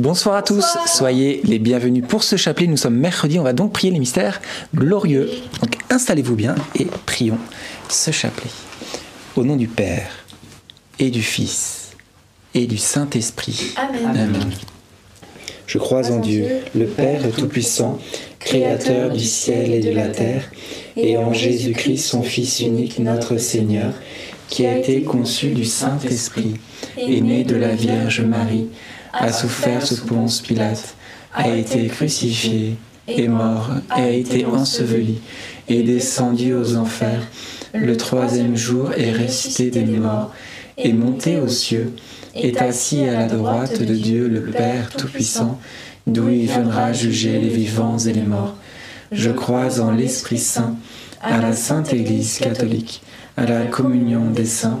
Bonsoir à tous, soyez les bienvenus pour ce chapelet. Nous sommes mercredi, on va donc prier les mystères glorieux. Donc installez-vous bien et prions ce chapelet. Au nom du Père et du Fils et du Saint-Esprit. Amen. Je crois en Dieu, le Père Tout-Puissant, Créateur du ciel et de la terre, et en Jésus-Christ, son Fils unique, notre Seigneur, qui a été conçu du Saint-Esprit, est né de la Vierge Marie, a souffert sous Ponce Pilate, a été crucifié, est mort, a été enseveli, et descendu aux enfers. Le troisième jour est resté des morts, est monté aux cieux, est assis à la droite de Dieu le Père Tout-Puissant, d'où il viendra juger les vivants et les morts. Je crois en l'Esprit Saint, à la Sainte Église catholique, à la communion des saints,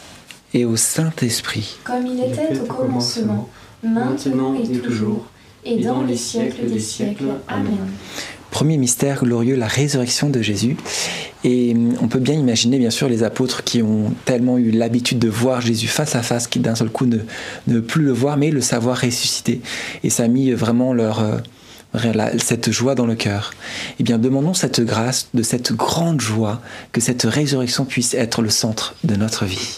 et au Saint-Esprit. Comme il était au commencement, maintenant et toujours, et dans les siècles des siècles. Amen. Premier mystère glorieux, la résurrection de Jésus. Et on peut bien imaginer, bien sûr, les apôtres qui ont tellement eu l'habitude de voir Jésus face à face, qui d'un seul coup ne, ne plus le voir, mais le savoir ressuscité. Et ça a mis vraiment leur, euh, cette joie dans le cœur. Eh bien, demandons cette grâce, de cette grande joie, que cette résurrection puisse être le centre de notre vie.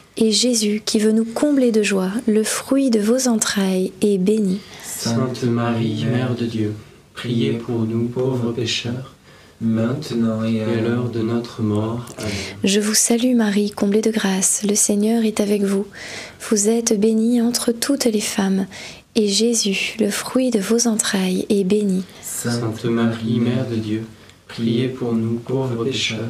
et Jésus, qui veut nous combler de joie, le fruit de vos entrailles, est béni. Sainte Marie, Mère de Dieu, priez pour nous pauvres pécheurs, maintenant et à l'heure de notre mort. Amen. Je vous salue Marie, comblée de grâce, le Seigneur est avec vous. Vous êtes bénie entre toutes les femmes, et Jésus, le fruit de vos entrailles, est béni. Sainte Marie, Mère de Dieu, priez pour nous pauvres pécheurs,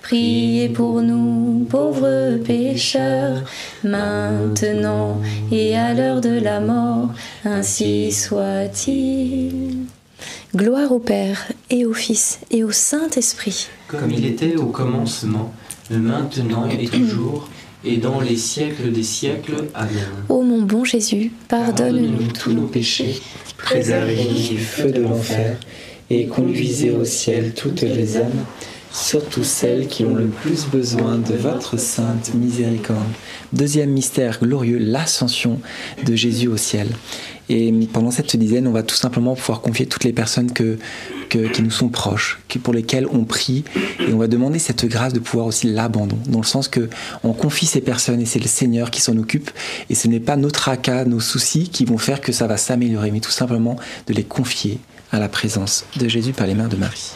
priez pour nous pauvres pécheurs, maintenant et à l'heure de la mort, ainsi soit-il. Gloire au Père et au Fils et au Saint-Esprit. Comme il était au commencement, maintenant et toujours, et dans les siècles des siècles. Amen. Ô mon bon Jésus, pardonne-nous tous nos péchés, préservez-nous du feu de l'enfer, et conduisez au ciel toutes les âmes, surtout celles qui ont le plus besoin de votre sainte miséricorde. Deuxième mystère glorieux, l'ascension de Jésus au ciel. Et pendant cette dizaine, on va tout simplement pouvoir confier toutes les personnes que, qui nous sont proches, pour lesquelles on prie, et on va demander cette grâce de pouvoir aussi l'abandon, dans le sens que on confie ces personnes et c'est le Seigneur qui s'en occupe, et ce n'est pas nos tracas, nos soucis qui vont faire que ça va s'améliorer, mais tout simplement de les confier à la présence de Jésus par les mains de Marie.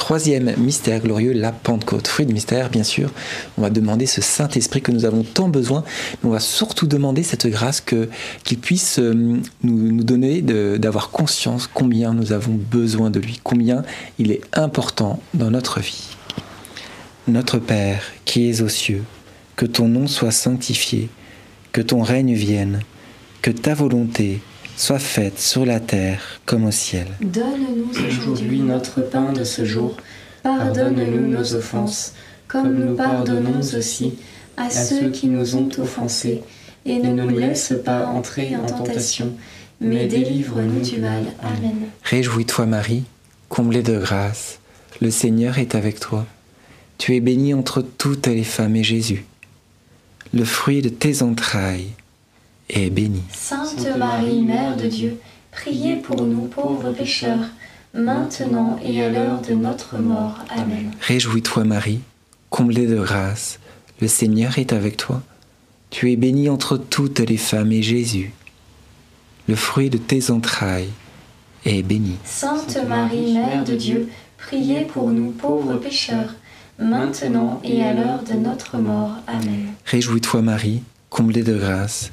Troisième mystère glorieux, la Pentecôte. Fruit du mystère, bien sûr, on va demander ce Saint-Esprit que nous avons tant besoin, mais on va surtout demander cette grâce qu'il puisse euh, nous, nous donner d'avoir conscience combien nous avons besoin de lui, combien il est important dans notre vie. Notre Père, qui es aux cieux, que ton nom soit sanctifié, que ton règne vienne, que ta volonté soit faite sur la terre comme au ciel. Donne-nous aujourd'hui notre pain de ce jour. Pardonne-nous nos offenses, comme nous pardonnons aussi à ceux qui nous ont offensés. Et ne nous laisse pas entrer en tentation, mais délivre-nous du mal. Amen. Réjouis-toi Marie, comblée de grâce, le Seigneur est avec toi. Tu es bénie entre toutes les femmes et Jésus, le fruit de tes entrailles, est bénie. Sainte Marie, Mère de Dieu, priez pour nous pauvres pécheurs, maintenant et à l'heure de notre mort. Amen. Réjouis-toi Marie, comblée de grâce, le Seigneur est avec toi. Tu es bénie entre toutes les femmes et Jésus, le fruit de tes entrailles, est béni. Sainte Marie, Mère de Dieu, priez pour nous pauvres pécheurs, maintenant et à l'heure de notre mort. Amen. Réjouis-toi Marie, comblée de grâce,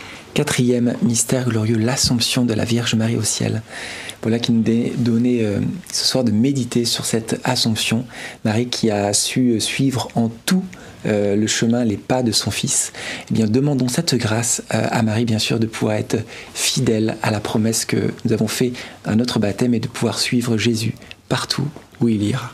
Quatrième mystère glorieux, l'Assomption de la Vierge Marie au ciel. Voilà qui nous est donné euh, ce soir de méditer sur cette Assomption. Marie qui a su suivre en tout euh, le chemin, les pas de son Fils. Eh bien, demandons cette grâce euh, à Marie, bien sûr, de pouvoir être fidèle à la promesse que nous avons fait à notre baptême et de pouvoir suivre Jésus partout où il ira.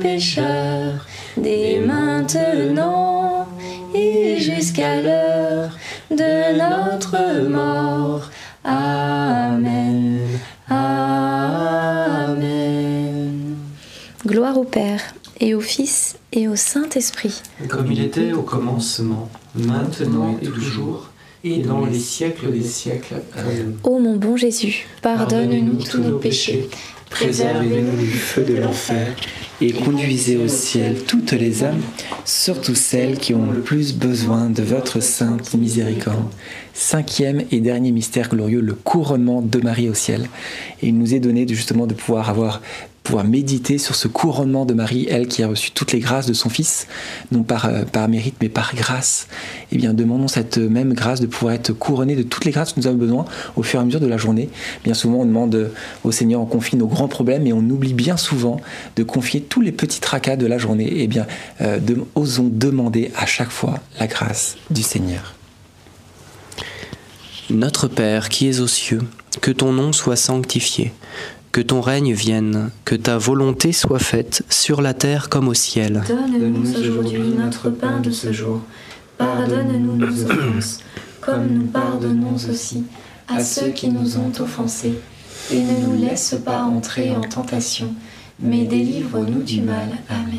pécheurs, dès maintenant et jusqu'à l'heure de notre mort. Amen. Amen. Gloire au Père et au Fils et au Saint-Esprit. Comme il était au commencement, maintenant et toujours, et dans les siècles des siècles. Amen. Ô mon bon Jésus, pardonne-nous tous nos péchés, Préservez-nous du feu de l'enfer et conduisez au ciel toutes les âmes, surtout celles qui ont le plus besoin de votre sainte miséricorde. Cinquième et dernier mystère glorieux, le couronnement de Marie au ciel. Et il nous est donné de, justement de pouvoir avoir pouvoir méditer sur ce couronnement de Marie, elle qui a reçu toutes les grâces de son Fils, non par, euh, par mérite, mais par grâce. Eh bien, demandons cette même grâce de pouvoir être couronné de toutes les grâces que nous avons besoin au fur et à mesure de la journée. Bien souvent, on demande au Seigneur, on confie nos grands problèmes, et on oublie bien souvent de confier tous les petits tracas de la journée. Eh bien, euh, osons demander à chaque fois la grâce du Seigneur. Notre Père qui es aux cieux, que ton nom soit sanctifié, que ton règne vienne, que ta volonté soit faite sur la terre comme au ciel. Donne-nous aujourd'hui notre pain de ce jour. Pardonne-nous nos offenses, comme nous pardonnons aussi à ceux qui nous ont offensés. Et ne nous laisse pas entrer en tentation, mais délivre-nous du mal. Amen.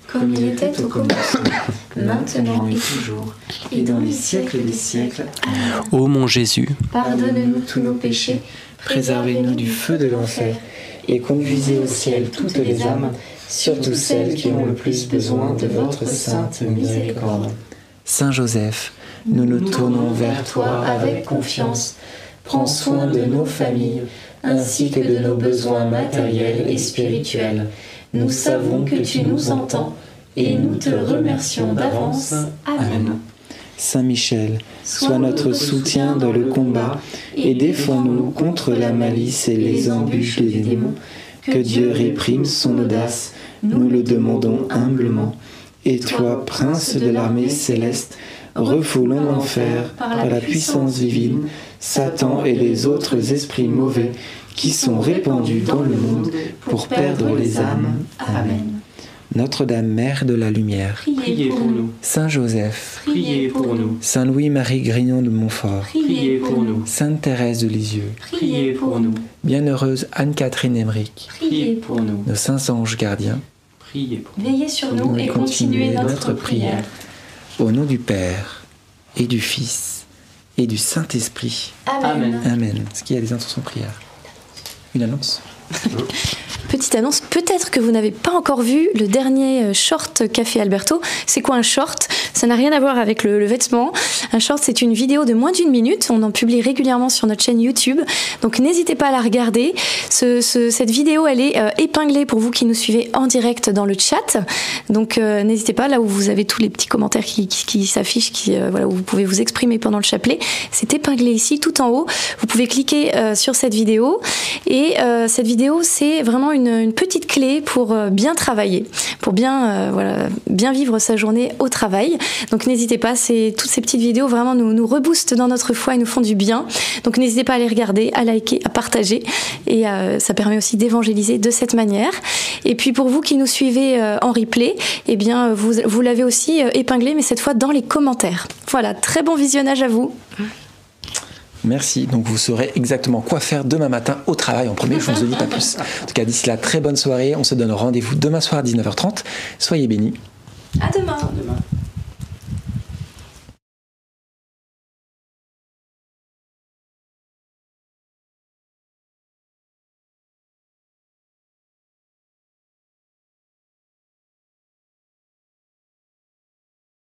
Comme il était au commencement, maintenant et toujours, et dans les siècles des siècles. Amen. Ô mon Jésus, Pardonne-nous tous nos péchés, Préservez-nous du feu de l'enfer, et conduisez au ciel toutes les âmes, surtout celles qui ont le plus besoin de votre sainte miséricorde. Saint Joseph, nous nous tournons vers toi avec confiance. Prends soin de nos familles, ainsi que de nos besoins matériels et spirituels. Nous savons que tu nous entends et nous te remercions d'avance. Amen. Saint Michel, sois notre soutien dans le combat et défends-nous contre la malice et les embûches des démons. Que Dieu réprime son audace, nous le demandons humblement. Et toi, prince de l'armée céleste, refoulons l'enfer par la puissance divine, Satan et les autres esprits mauvais qui sont répandus dans le monde pour perdre les âmes. Amen. Notre-Dame, Mère de la Lumière, priez pour nous. Saint Joseph, Priez pour nous. Saint Louis-Marie Grignon de Montfort, Priez pour nous. Sainte Thérèse de Lisieux, Priez pour nous. Bienheureuse Anne-Catherine Emmerich, Priez pour nous. nos saints anges gardiens, Priez pour nous. Veillez sur nous et continuez notre prière. au nom du Père et du Fils et du Saint-Esprit. Amen. Amen. Est-ce qu'il y a des intentions de prière Une annonce Petite annonce, peut-être que vous n'avez pas encore vu le dernier euh, short Café Alberto. C'est quoi un short? Ça n'a rien à voir avec le, vêtement. Un short, c'est une vidéo de moins d'une minute. On en publie régulièrement sur notre chaîne YouTube. Donc n'hésitez pas à la regarder. Ce- ce- cette vidéo, elle est euh, épinglée pour vous qui nous suivez en direct dans le chat. Donc euh, n'hésitez pas, là où vous avez tous les petits commentaires qui, s'affichent, qui, où vous pouvez vous exprimer pendant le chapelet. C'est épinglé ici, tout en haut. Vous pouvez cliquer sur cette vidéo. Et cette vidéo, c'est vraiment une, petite clé pour euh, bien travailler, pour bien, euh, voilà, bien vivre sa journée au travail. Donc n'hésitez pas, toutes ces petites vidéos vraiment nous, nous reboostent dans notre foi et nous font du bien. Donc n'hésitez pas à les regarder, à liker, à partager. Et euh, ça permet aussi d'évangéliser de cette manière. Et puis pour vous qui nous suivez en replay, eh bien vous, vous l'avez aussi épinglé, mais cette fois dans les commentaires. Voilà, très bon visionnage à vous. Merci. Donc vous saurez exactement quoi faire demain matin au travail en premier. Je ne vous en dis pas plus. En tout cas, d'ici là, très bonne soirée. On se donne rendez-vous demain soir à 19h30. Soyez bénis. À demain. Demain.